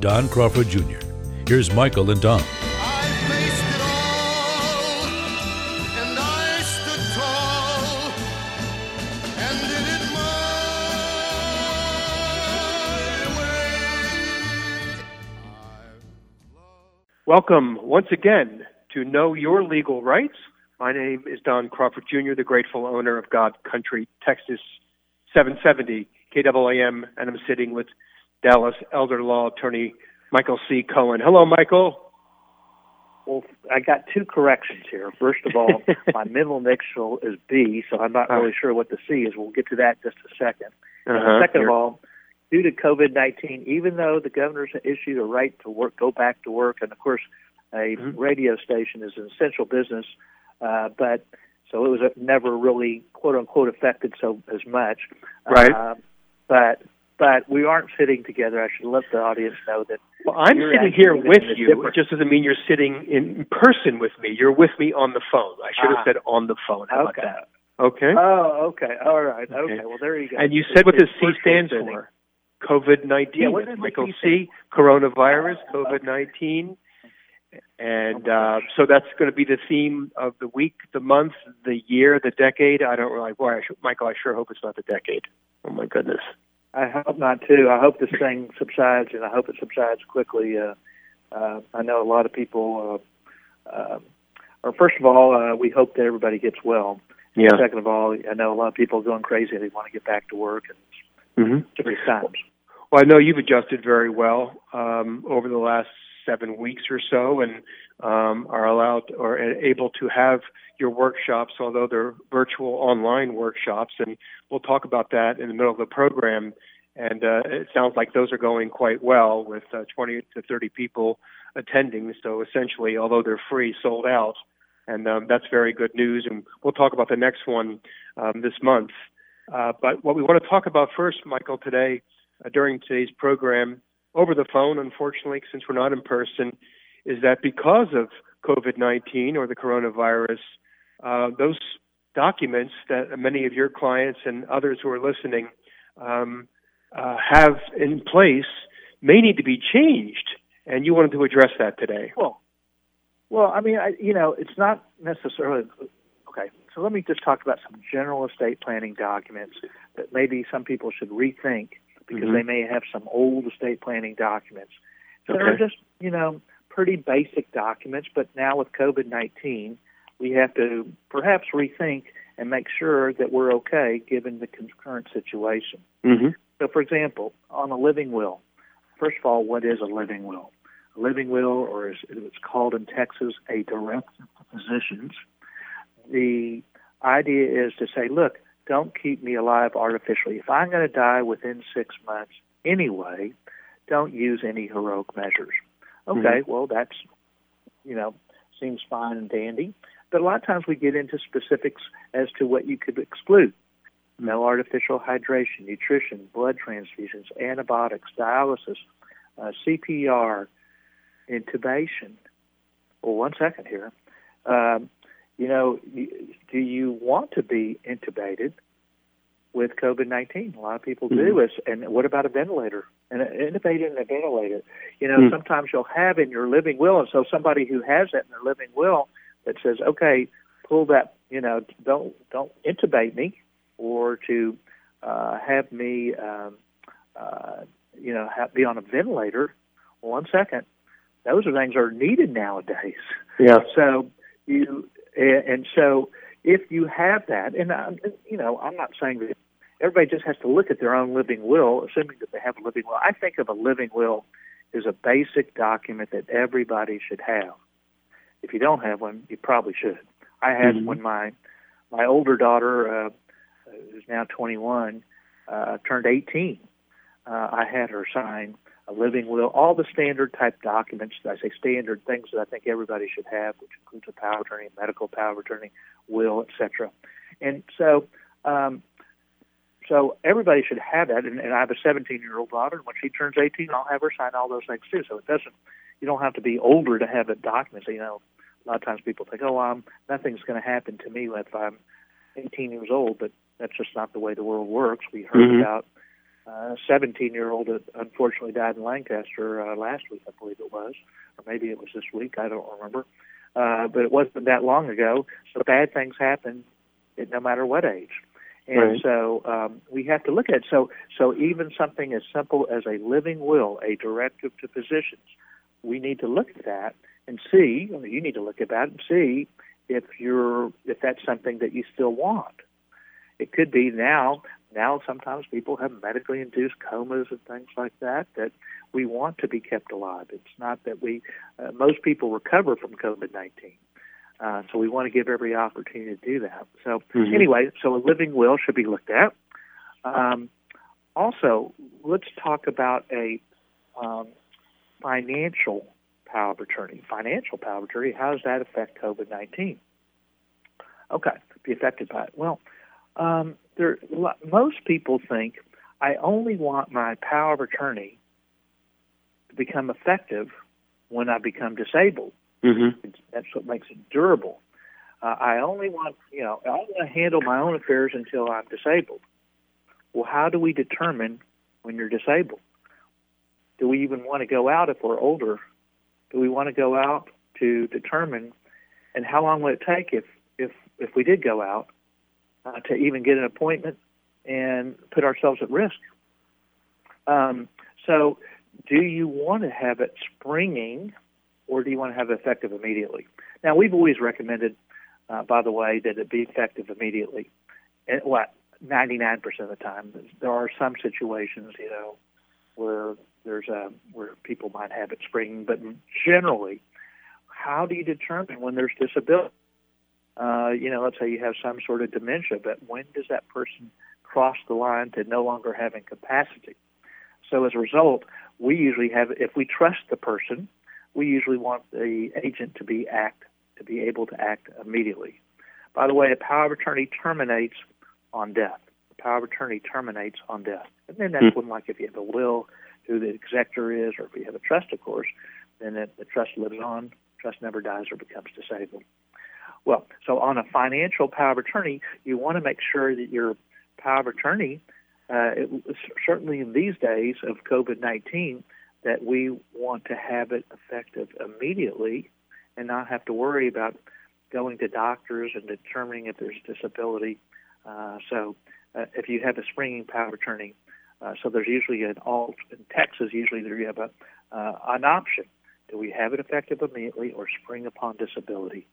Don Crawford Jr. Here's Michael and Don. I faced it all, and I stood tall, and did it my way. Welcome once again to Know Your Legal Rights. My name is Don Crawford Jr., the grateful owner of God Country, Texas 770 KAAM, and I'm sitting with Dallas elder law attorney Michael C. Cohen. Hello, Michael. Well, I got two corrections here. First of all, my middle initial is B, so I'm not really sure what the C is. We'll get to that in just a 2nd Uh-huh. Second of all, due to COVID 19, even though the governor's issued a right to work, go back to work, and of course, a Mhm. radio station is an essential business, uh, but so it was never really quote unquote affected so as much. Right. Uh, but but we aren't sitting together. I should let the audience know that Well, I'm sitting here with you. different- It just doesn't mean you're sitting in person with me. You're with me on the phone. I should have Ah. said on the phone. How about that? Okay. Oh, okay. All right. Okay. Okay. Well, there you go. and you said what the C stands sitting. for. COVID nineteen. Yeah, what does Michael C. Coronavirus, COVID nineteen. And uh, so that's going to be the theme of the week, the month, the year, the decade. I don't really. Boy, I should, Michael, I sure hope it's not the decade. Oh my goodness. I hope not too. I hope this thing subsides, and I hope it subsides quickly. Uh, uh, I know a lot of people. Uh, uh, or first of all, uh, we hope that everybody gets well. Yeah. Second of all, I know a lot of people are going crazy. They want to get back to work, and hmm it's serious times. Well, I know you've adjusted very well um, over the last seven weeks or so, and um, are allowed or able to have your workshops, although they're virtual online workshops. And we'll talk about that in the middle of the program. And uh, it sounds like those are going quite well, with uh, 20 to 30 people attending. So essentially, although they're free, sold out. And um, that's very good news. And we'll talk about the next one um, this month. Uh, but what we want to talk about first, Michael, today uh, during today's program over the phone, unfortunately, since we're not in person, is that because of COVID 19 or the coronavirus, uh, those documents that many of your clients and others who are listening um, uh, have in place may need to be changed. And you wanted to address that today. Well, well, I mean, I, you know, it's not necessarily okay. So let me just talk about some general estate planning documents that maybe some people should rethink because Mhm. they may have some old estate planning documents that are just, you know, pretty basic documents. But now with COVID nineteen, we have to perhaps rethink and make sure that we're okay given the current situation. Mm-hmm. So, for example, on a living will, first of all, what is a living will? A living will, or as it's called in Texas, a directive to physicians. The idea is to say, look, don't keep me alive artificially. If I'm going to die within six months anyway, don't use any heroic measures. Okay, well, that's, you know, seems fine and dandy. But a lot of times we get into specifics as to what you could exclude no artificial hydration, nutrition, blood transfusions, antibiotics, dialysis, uh, CPR, intubation. Well, one second here. Um, you know, do you want to be intubated with COVID 19? A lot of people do. And what about a ventilator? And intubated in a ventilator. You know, Mm. sometimes you'll have in your living will, and so somebody who has that in their living will that says, okay, pull that, you know, don't don't intubate me, or to uh, have me, um, uh, you know, have, be on a ventilator. One second, those are things that are needed nowadays. Yeah. So you and and so if you have that, and I, you know, I'm not saying that everybody just has to look at their own living will, assuming that they have a living will. I think of a living will as a basic document that everybody should have. If you don't have one, you probably should. I had Mhm. when my my older daughter, uh, who's now 21, uh, turned 18. Uh, I had her sign a living will, all the standard type documents. I say standard things that I think everybody should have, which includes a power of attorney, medical power of attorney, will, etc. And so, um, so everybody should have that. And, and I have a 17 year old daughter, and when she turns 18, I'll have her sign all those things too. So it doesn't, you don't have to be older to have a document. So, you know, a lot of times people think, oh, um, nothing's going to happen to me if I'm 18 years old, but that's just not the way the world works. We heard Mhm. about a 17 year old that unfortunately died in Lancaster uh, last week, I believe it was, or maybe it was this week. I don't remember. Uh, but it wasn't that long ago. So bad things happen at no matter what age. And Right. so um, we have to look at it. So, so even something as simple as a living will, a directive to physicians, we need to look at that and see. Or you need to look at that and see if you're if that's something that you still want. It could be now. Now, sometimes people have medically induced comas and things like that that we want to be kept alive. It's not that we. Uh, most people recover from COVID nineteen. Uh, so we want to give every opportunity to do that. So Mhm. anyway, so a living will should be looked at. Um, also, let's talk about a um, financial power of attorney. Financial power of attorney. How does that affect COVID nineteen? Okay, be affected by it. Well, um, there. Most people think I only want my power of attorney to become effective when I become disabled. Mhm. It's, that's what makes it durable. Uh, I only want, you know, I want to handle my own affairs until I'm disabled. Well, how do we determine when you're disabled? Do we even want to go out if we're older? Do we want to go out to determine, and how long would it take if if if we did go out uh, to even get an appointment and put ourselves at risk? Um, so, do you want to have it springing or do you want to have it effective immediately? Now, we've always recommended, uh, by the way, that it be effective immediately. And what? 99% of the time. There are some situations, you know, where there's a where people might have it springing, but generally, how do you determine when there's disability? Uh, you know, let's say you have some sort of dementia, but when does that person cross the line to no longer having capacity? So as a result, we usually have, if we trust the person, we usually want the agent to be act to be able to act immediately. By the way, a power of attorney terminates on death. The power of attorney terminates on death, and then that's when, like, if you have a will, who the executor is, or if you have a trust, of course, then it, the trust lives on. Trust never dies or becomes disabled. Well, so on a financial power of attorney, you want to make sure that your power of attorney, uh, it, certainly in these days of COVID 19, that we want to have it effective immediately and not have to worry about going to doctors and determining if there's disability. Uh, so uh, if you have a springing power of attorney, uh, so there's usually an alt in Texas. Usually there you have a uh, an option: do we have it effective immediately or spring upon disability?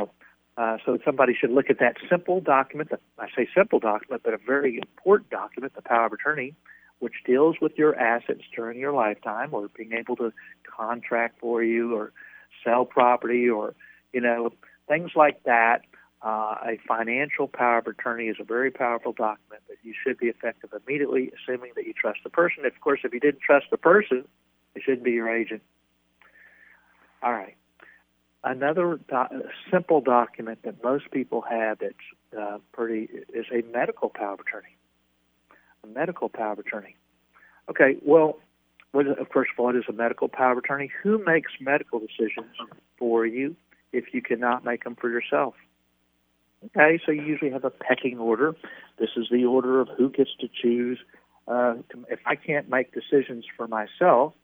So, uh, so somebody should look at that simple document. That, I say simple document, but a very important document, the power of attorney, which deals with your assets during your lifetime, or being able to contract for you, or sell property, or you know things like that. Uh, a financial power of attorney is a very powerful document that you should be effective immediately, assuming that you trust the person. Of course, if you didn't trust the person, it shouldn't be your agent. All right. Another do- simple document that most people have that's uh, pretty is a medical power of attorney. A medical power of attorney. Okay, well, first of all, what is a medical power of attorney? Who makes medical decisions for you if you cannot make them for yourself? Okay, so you usually have a pecking order. This is the order of who gets to choose. Uh, if I can't make decisions for myself,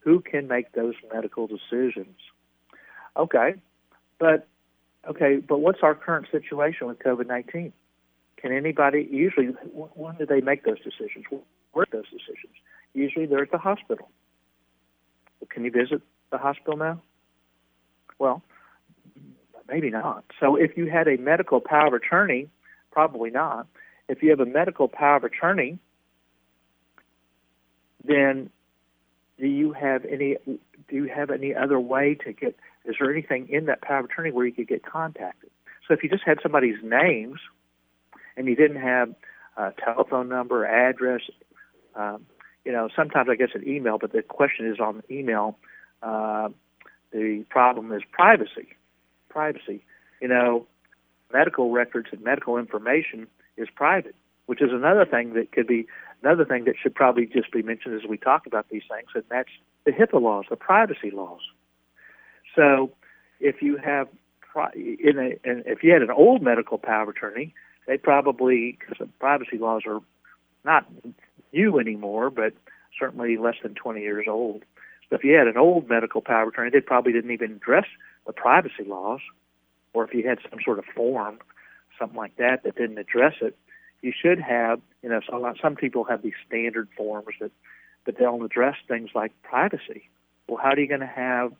who can make those medical decisions? Okay, but okay, but what's our current situation with COVID nineteen? Can anybody usually when do they make those decisions? Where those decisions? Usually they're at the hospital. Can you visit the hospital now? Well, maybe not. So if you had a medical power of attorney, probably not. If you have a medical power of attorney, then do you have any do you have any other way to get is there anything in that power of attorney where you could get contacted? So if you just had somebody's names and you didn't have a telephone number, address, um, you know, sometimes I guess an email, but the question is on email. Uh, the problem is privacy. Privacy. You know, medical records and medical information is private, which is another thing that could be another thing that should probably just be mentioned as we talk about these things, and that's the HIPAA laws, the privacy laws. So, if you have in a, and if you had an old medical power of attorney, they probably because the privacy laws are not new anymore, but certainly less than 20 years old. So if you had an old medical power of attorney, they probably didn't even address the privacy laws, or if you had some sort of form, something like that that didn't address it, you should have, you know, so some people have these standard forms that, they don't address things like privacy. Well, how are you going to have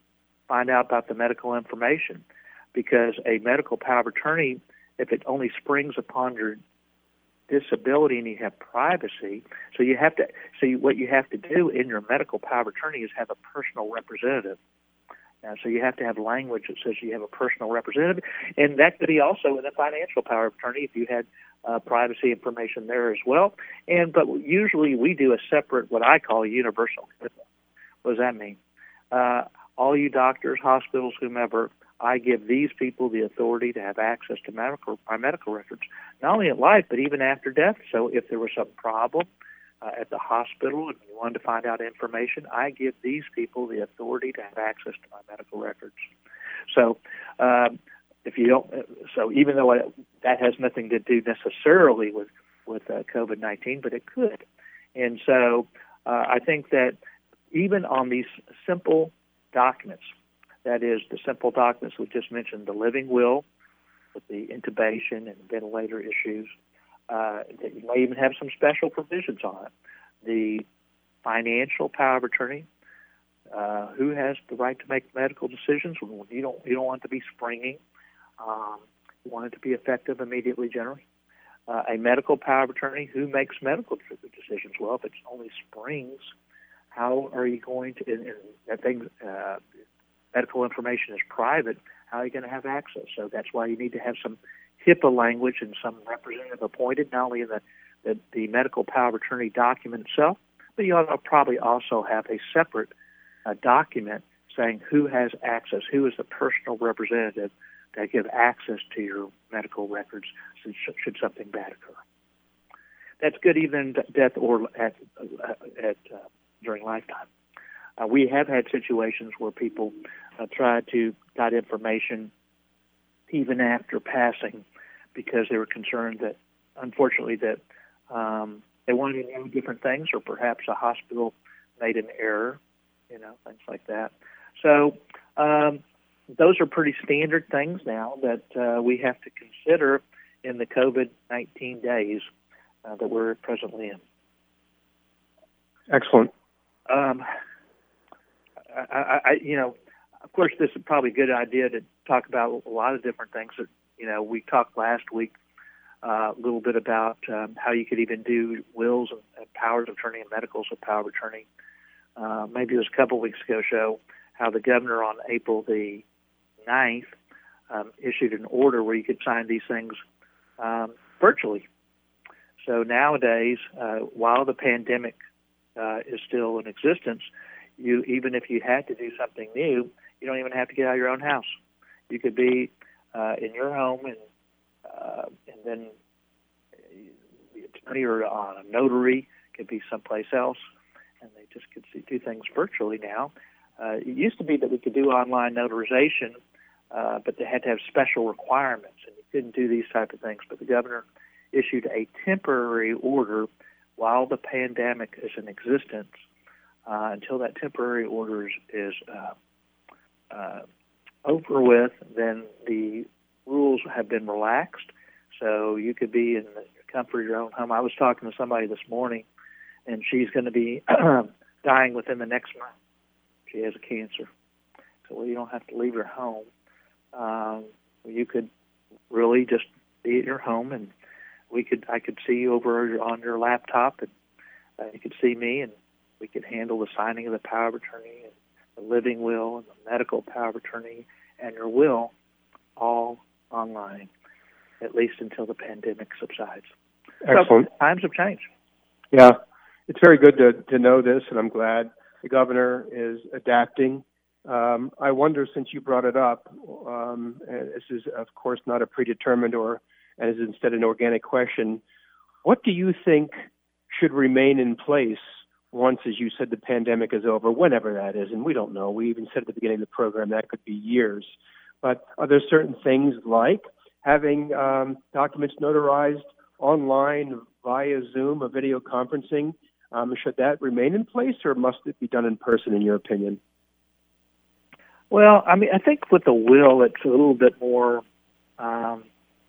find out about the medical information? Because a medical power of attorney, if it only springs upon your disability and you have privacy, so you have to. So what you have to do in your medical power of attorney is have a personal representative. Now, so you have to have language that says you have a personal representative, and that could be also in a financial power of attorney if you had uh, privacy information there as well. And but usually we do a separate, what I call universal. What does that mean? Uh, all you doctors, hospitals, whomever, I give these people the authority to have access to medical my medical records, not only at life but even after death. So if there was some problem uh, at the hospital and you wanted to find out information, I give these people the authority to have access to my medical records. So um, if you don't, uh, so even though it, that has nothing to do necessarily with with uh, COVID nineteen, but it could, and so uh, I think that even on these simple documents, that is the simple documents we just mentioned, the living will with the intubation and ventilator issues. Uh, that you may even have some special provisions on it. The financial power of attorney, uh, who has the right to make medical decisions. You don't you don't want to be springing. Um, you want it to be effective immediately, generally. Uh, a medical power of attorney who makes medical decisions. Well, if it's only springs, how are you going to? And, and that thing, uh, medical information is private. How are you going to have access? So that's why you need to have some HIPAA language and some representative appointed, not only in the, the, the medical power of attorney document itself, but you ought to probably also have a separate uh, document saying who has access, who is the personal representative that give access to your medical records should, something bad occur. That's good even death or at, uh, at uh, during lifetime. Uh, we have had situations where people uh, tried to got information even after passing because they were concerned that, unfortunately, that um, they wanted to know different things, or perhaps a hospital made an error, you know, things like that. So um, those are pretty standard things now that uh, we have to consider in the COVID 19 days uh, that we're presently in. Excellent. Um, I, I, you know, of course, this is probably a good idea to talk about a lot of different things. That you know, we talked last week uh, a little bit about um, how you could even do wills and, and powers of attorney and medicals of power of attorney. Uh, maybe it was a couple of weeks ago. Show how the governor on April the 9th um, issued an order where you could sign these things um, virtually. So nowadays, uh, while the pandemic uh, is still in existence, you even if you had to do something new, you don't even have to get out of your own house. You could be uh, in your home and uh, and then the attorney or on a notary could be someplace else, and they just could see, do things virtually now. Uh, it used to be that we could do online notarization uh, but they had to have special requirements, and you couldn't do these type of things. But the governor issued a temporary order while the pandemic is in existence. Uh, until that temporary order is, is uh, uh, over with, then the rules have been relaxed. So you could be in the comfort of your own home. I was talking to somebody this morning, and she's going to be dying within the next month. She has a cancer. So well, you don't have to leave your home um, you could really just be at your home and we could I could see you over on your laptop and uh, you could see me and we could handle the signing of the power of attorney and the living will and the medical power of attorney and your will all online at least until the pandemic subsides. Excellent. So times have changed. Yeah. it's very good to, to know this, and I'm glad the governor is adapting. Um, I wonder, since you brought it up, um, this is of course not a predetermined or, and is instead an organic question. What do you think should remain in place once, as you said, the pandemic is over, whenever that is, and we don't know. We even said at the beginning of the program that could be years. But are there certain things like having um, documents notarized online via Zoom or video conferencing? Um, should that remain in place, or must it be done in person, in your opinion? Well, I mean, I think with the will, it's a little bit more. Um,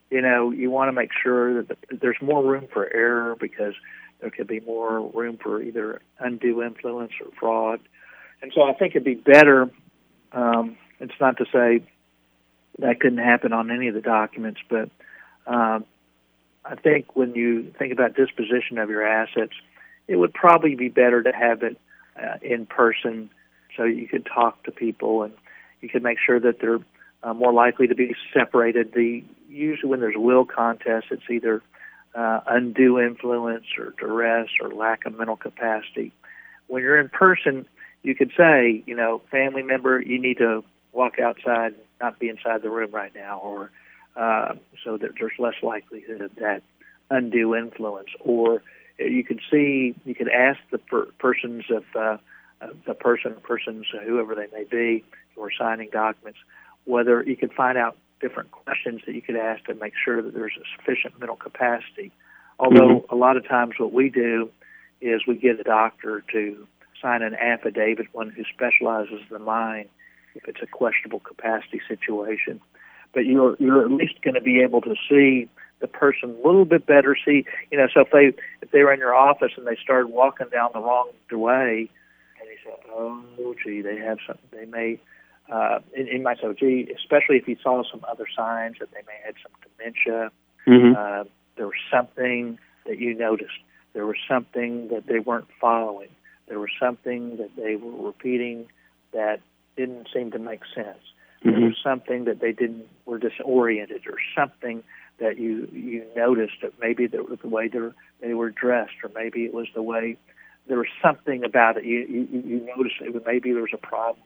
you know, you want to make sure that there's more room for error because there could be more room for either undue influence or fraud. And so I think it'd be better. Um, it's not to say that couldn't happen on any of the documents, but um, I think when you think about disposition of your assets, it would probably be better to have it uh, in person so you could talk to people and you could make sure that they're uh, more likely to be separated. The usually when there's will contests, it's either uh, undue influence or duress or lack of mental capacity. When you're in person, you could say, you know, family member, you need to walk outside, not be inside the room right now, or uh, so that there's less likelihood of that undue influence. Or you could see, you could ask the per- persons of uh, the person, persons, whoever they may be, who are signing documents, whether you could find out different questions that you could ask to make sure that there's a sufficient mental capacity. Although mm-hmm. a lot of times what we do is we get a doctor to sign an affidavit, one who specializes in the mind, if it's a questionable capacity situation. But you're you're at least going to be able to see the person a little bit better. See, you know, so if they if they were in your office and they started walking down the wrong way, and you said, "Oh, gee, they have something. They may uh, in, in my gee, especially if you saw some other signs that they may have some dementia. Mm-hmm. Uh, there was something that you noticed. There was something that they weren't following. There was something that they were repeating that didn't seem to make sense. Mm-hmm. There was something that they didn't were disoriented, or something that you you noticed that maybe the, the way they they were dressed, or maybe it was the way there was something about it. You you, you noticed it. Maybe there was a problem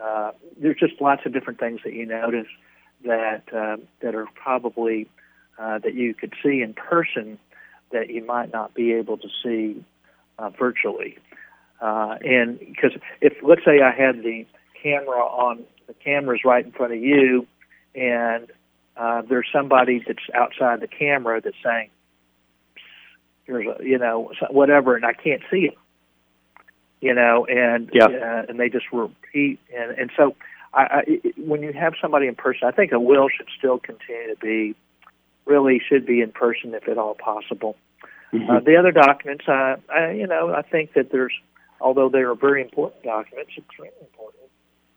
uh, there's just lots of different things that you notice that uh, that are probably uh, that you could see in person that you might not be able to see uh, virtually. Uh, and because if let's say I had the camera on, the camera's right in front of you, and uh, there's somebody that's outside the camera that's saying, "There's a you know whatever," and I can't see it you know, and yeah. uh, and they just repeat, and and so I, I, when you have somebody in person, I think a will should still continue to be, really should be in person if at all possible. Mm-hmm. Uh, the other documents, uh, I, you know, I think that there's, although they are very important documents, extremely important.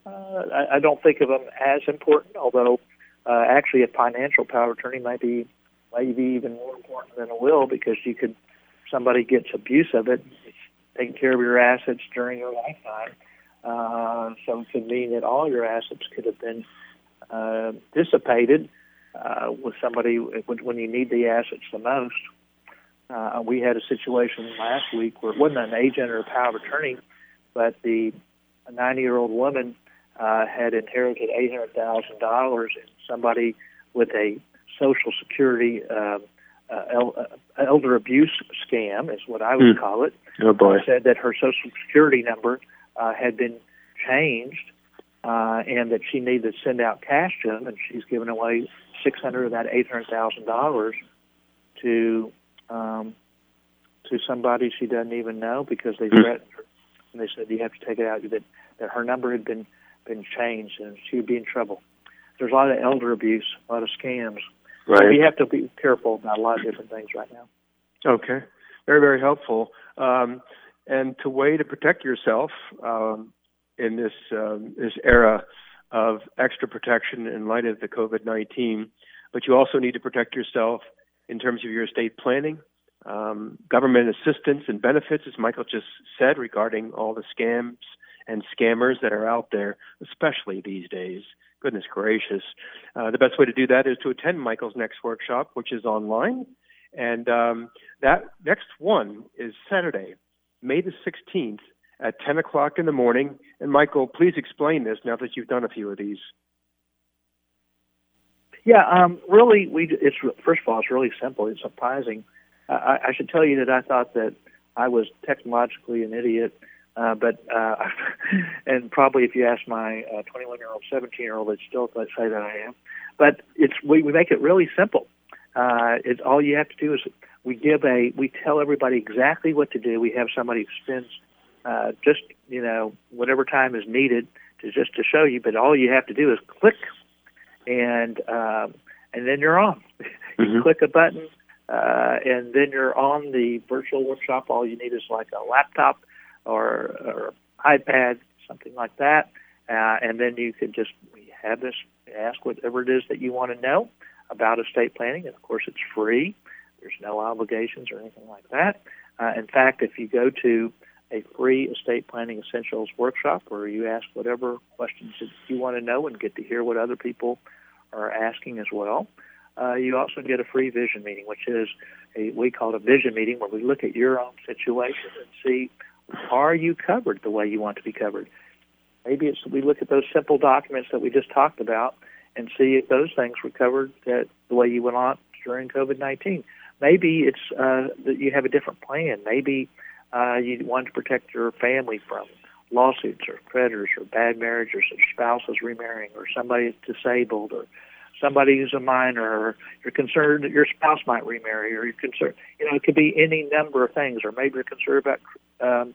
Uh, I, I don't think of them as important, although uh, actually a financial power attorney might be maybe even more important than a will because you could somebody gets abuse of it, taking care of your assets during your lifetime. Uh, so it could mean that all your assets could have been uh, dissipated uh, with somebody when, you need the assets the most. Uh, we had a situation last week where it wasn't an agent or a power of attorney, but the 90 year old woman uh, had inherited $800,000 and somebody with a Social Security uh, uh, el- uh, elder abuse scam, is what I would mm. call it. Oh boy! Said that her Social Security number uh, had been changed, uh, and that she needed to send out cash to them, and she's given away six hundred of that eight hundred thousand dollars to um, to somebody she doesn't even know because they mm. threatened her, and they said you have to take it out. That that her number had been been changed, and she would be in trouble. There's a lot of elder abuse, a lot of scams. Right. So we have to be careful about a lot of different things right now. Okay, very very helpful. Um, and to way to protect yourself um, in this um, this era of extra protection in light of the COVID nineteen, but you also need to protect yourself in terms of your estate planning, um, government assistance and benefits, as Michael just said, regarding all the scams and scammers that are out there, especially these days. Goodness gracious. Uh, the best way to do that is to attend Michael's next workshop, which is online. And um, that next one is Saturday, May the 16th at 10 o'clock in the morning. And Michael, please explain this now that you've done a few of these. Yeah, um, really, we it's first of all, it's really simple. It's surprising. I, I should tell you that I thought that I was technologically an idiot, uh, but uh, and probably if you ask my 21 year old, 17 year old, they'd still say that I am. But it's we, we make it really simple. Uh, it's all you have to do is we give a we tell everybody exactly what to do. We have somebody who spends uh, just you know whatever time is needed to just to show you. But all you have to do is click and um, and then you're on. you Mhm. click a button, uh, and then you're on the virtual workshop. All you need is like a laptop or, or iPad, something like that, uh, and then you can just have this ask whatever it is that you want to know about estate planning. And of course, it's free. There's no obligations or anything like that. Uh, in fact, if you go to a free estate planning essentials workshop where you ask whatever questions that you want to know and get to hear what other people are asking as well. Uh, you also get a free vision meeting, which is a we call it a vision meeting where we look at your own situation and see are you covered the way you want to be covered. Maybe it's we look at those simple documents that we just talked about and see if those things were covered that the way you went on during COVID nineteen. Maybe it's uh, that you have a different plan. Maybe uh, you want to protect your family from lawsuits or creditors or bad marriages or spouses remarrying or somebody disabled or somebody who's a minor or you're concerned that your spouse might remarry or you're concerned you know it could be any number of things or maybe you're concerned about um,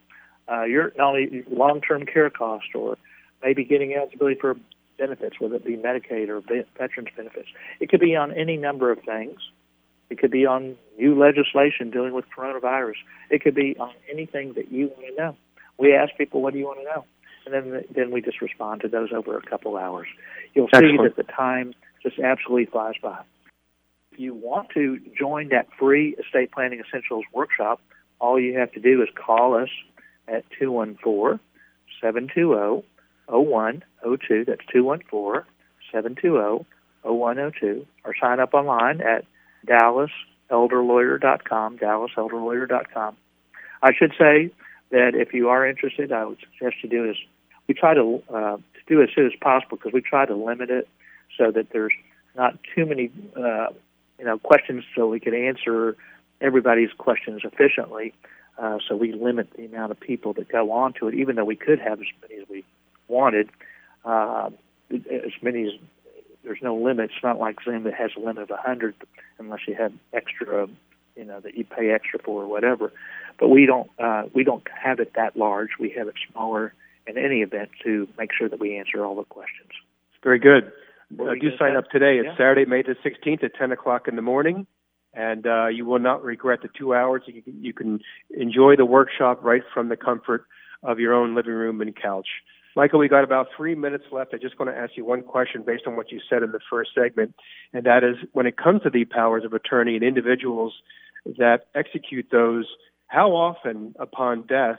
uh, your not only long-term care cost or maybe getting eligibility for benefits whether it be Medicaid or ve- veterans benefits. It could be on any number of things. It could be on new legislation dealing with coronavirus. It could be on anything that you want to know. We ask people what do you want to know? And then then we just respond to those over a couple hours. You'll see that the time just absolutely flies by. If you want to join that free estate planning essentials workshop, all you have to do is call us at 214 720 0102. That's 214 720 0102. Or sign up online at dallaselderlawyer.com. Dallaselderlawyer.com. I should say that if you are interested, I would suggest you do is we try to uh, to do as soon as possible because we try to limit it so that there's not too many uh, you know questions so we can answer everybody's questions efficiently. Uh, so we limit the amount of people that go on to it, even though we could have as many as we wanted. Uh, as many as there's no limit. It's not like Zoom that has a limit of 100 unless you have extra, you know, that you pay extra for or whatever. But we don't uh, we don't have it that large. We have it smaller in any event to make sure that we answer all the questions. Very good. Uh, do sign up today. It's Yeah. Saturday, May the 16th at 10 o'clock in the morning, and uh, you will not regret the two hours. You can, you can enjoy the workshop right from the comfort of your own living room and couch. Michael, we got about three minutes left. I just want to ask you one question based on what you said in the first segment, and that is when it comes to the powers of attorney and individuals that execute those, how often upon death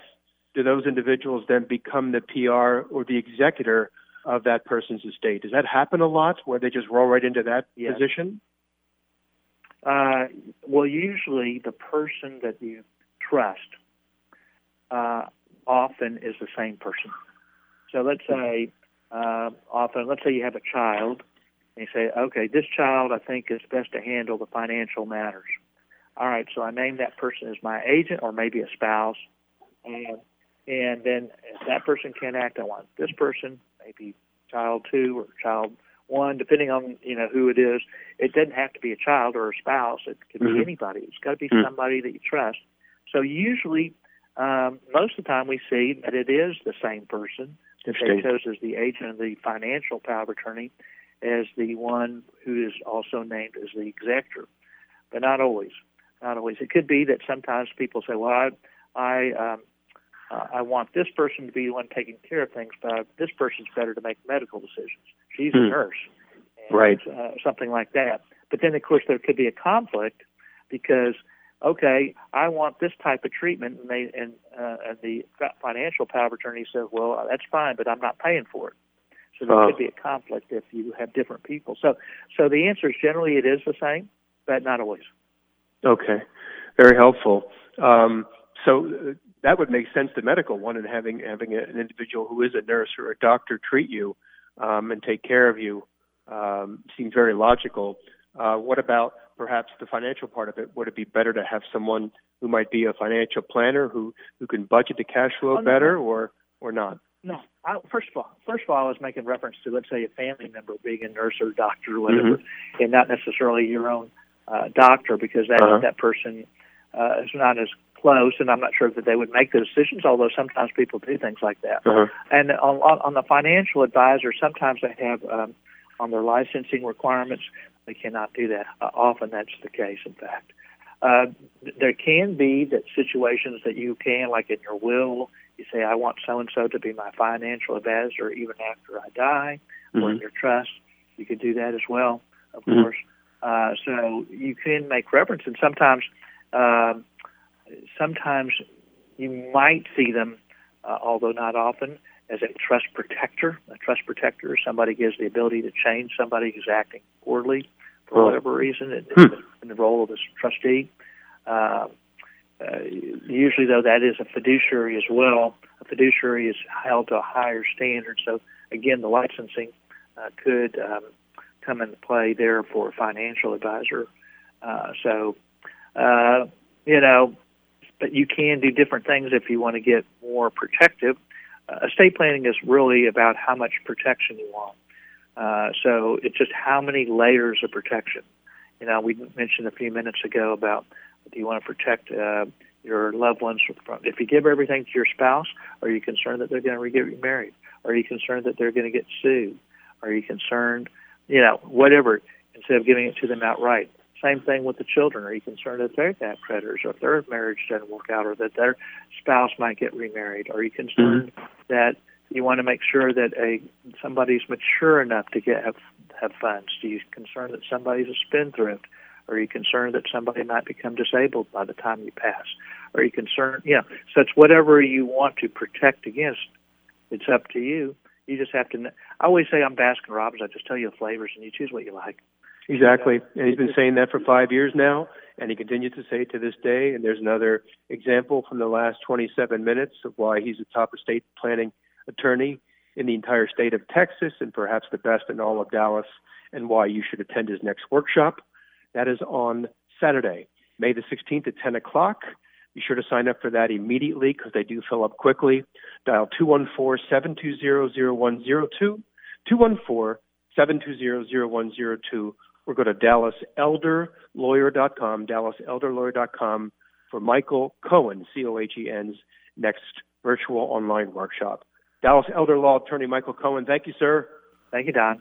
do those individuals then become the PR or the executor of that person's estate? Does that happen a lot where they just roll right into that Yes. position? Uh, well, usually the person that you trust uh, often is the same person. So let's say, uh, often, let's say you have a child, and you say, okay, this child I think is best to handle the financial matters. All right, so I name that person as my agent or maybe a spouse, and and then if that person can't act, I want this person, maybe child two or child one, depending on you know who it is. It doesn't have to be a child or a spouse. It could Mhm. be anybody. It's got to be Mm. somebody that you trust. So usually, um, most of the time, we see that it is the same person that they chose as the agent of the financial power of attorney as the one who is also named as the executor, but not always. Not always. It could be that sometimes people say, "Well, I, I, um, uh, I want this person to be the one taking care of things, but this person's better to make medical decisions. She's a Hmm. nurse, and, Right. Uh, something like that. But then, of course, there could be a conflict because okay, I want this type of treatment, and they and uh, and the financial power of attorney says, well, that's fine, but I'm not paying for it. So there Oh. could be a conflict if you have different people. So so the answer is generally it is the same, but not always. Okay, very helpful. Um, so, uh, that would make sense to medical one and having having an individual who is a nurse or a doctor treat you um, and take care of you um, seems very logical. Uh, what about perhaps the financial part of it? Would it be better to have someone who might be a financial planner who who can budget the cash flow Oh, better, no. or or not? No, I, first of all, first of all, I was making reference to let's say a family member being a nurse or doctor or whatever, and not necessarily your own uh, doctor because that Uh-huh. that person uh, is not as close, and I'm not sure that they would make the decisions. Although sometimes people do things like that. Uh-huh. And on, on, the financial advisor, sometimes they have um, on their licensing requirements, they cannot do that. Uh, often that's the case, in fact. Uh, there can be that situations that you can, like in your will, you say, I want so and so to be my financial advisor even after I die, or in Mhm. your trust. You could do that as well, of Mhm. course. Uh, so you can make reference, and sometimes, um, sometimes you might see them, uh, although not often, as a trust protector. A trust protector, somebody gives the ability to change somebody who's acting poorly for whatever reason in, Hmm. in the role of a trustee. Uh, uh, usually, though, that is a fiduciary as well. A fiduciary is held to a higher standard. So, again, the licensing uh, could um, come into play there for a financial advisor. Uh, so, uh, you know, but you can do different things if you want to get more protective. Uh, estate planning is really about how much protection you want. Uh, so it's just how many layers of protection. You know, we mentioned a few minutes ago about do you want to protect uh, your loved ones from? If you give everything to your spouse, are you concerned that they're going to get remarried? Are you concerned that they're going to get sued? Are you concerned, you know, whatever? Instead of giving it to them outright. Same thing with the children. Are you concerned that they're that predators, or if their marriage doesn't work out, or that their spouse might get remarried? Are you concerned mm-hmm. that you want to make sure that a somebody's mature enough to get have have funds? Do you concerned that somebody's a spendthrift? Are you concerned that somebody might become disabled by the time you pass? Are you concerned? Yeah, so it's whatever you want to protect against. It's up to you. You just have to. I always say I'm Baskin Robbins. I just tell you the flavors, and you choose what you like. Exactly. And he's been saying that for five years now, and he continues to say it to this day. And there's another example from the last 27 minutes of why he's a top estate planning attorney in the entire state of Texas and perhaps the best in all of Dallas, and why you should attend his next workshop. That is on Saturday, May the 16th at 10 o'clock. Be sure to sign up for that immediately because they do fill up quickly. Dial 214 720 0102, 214 720 0102, or go to DallasElderLawyer.com, DallasElderLawyer.com for Michael Cohen, C O H E N's next virtual online workshop. Dallas Elder Law Attorney Michael Cohen, thank you, sir. Thank you, Don.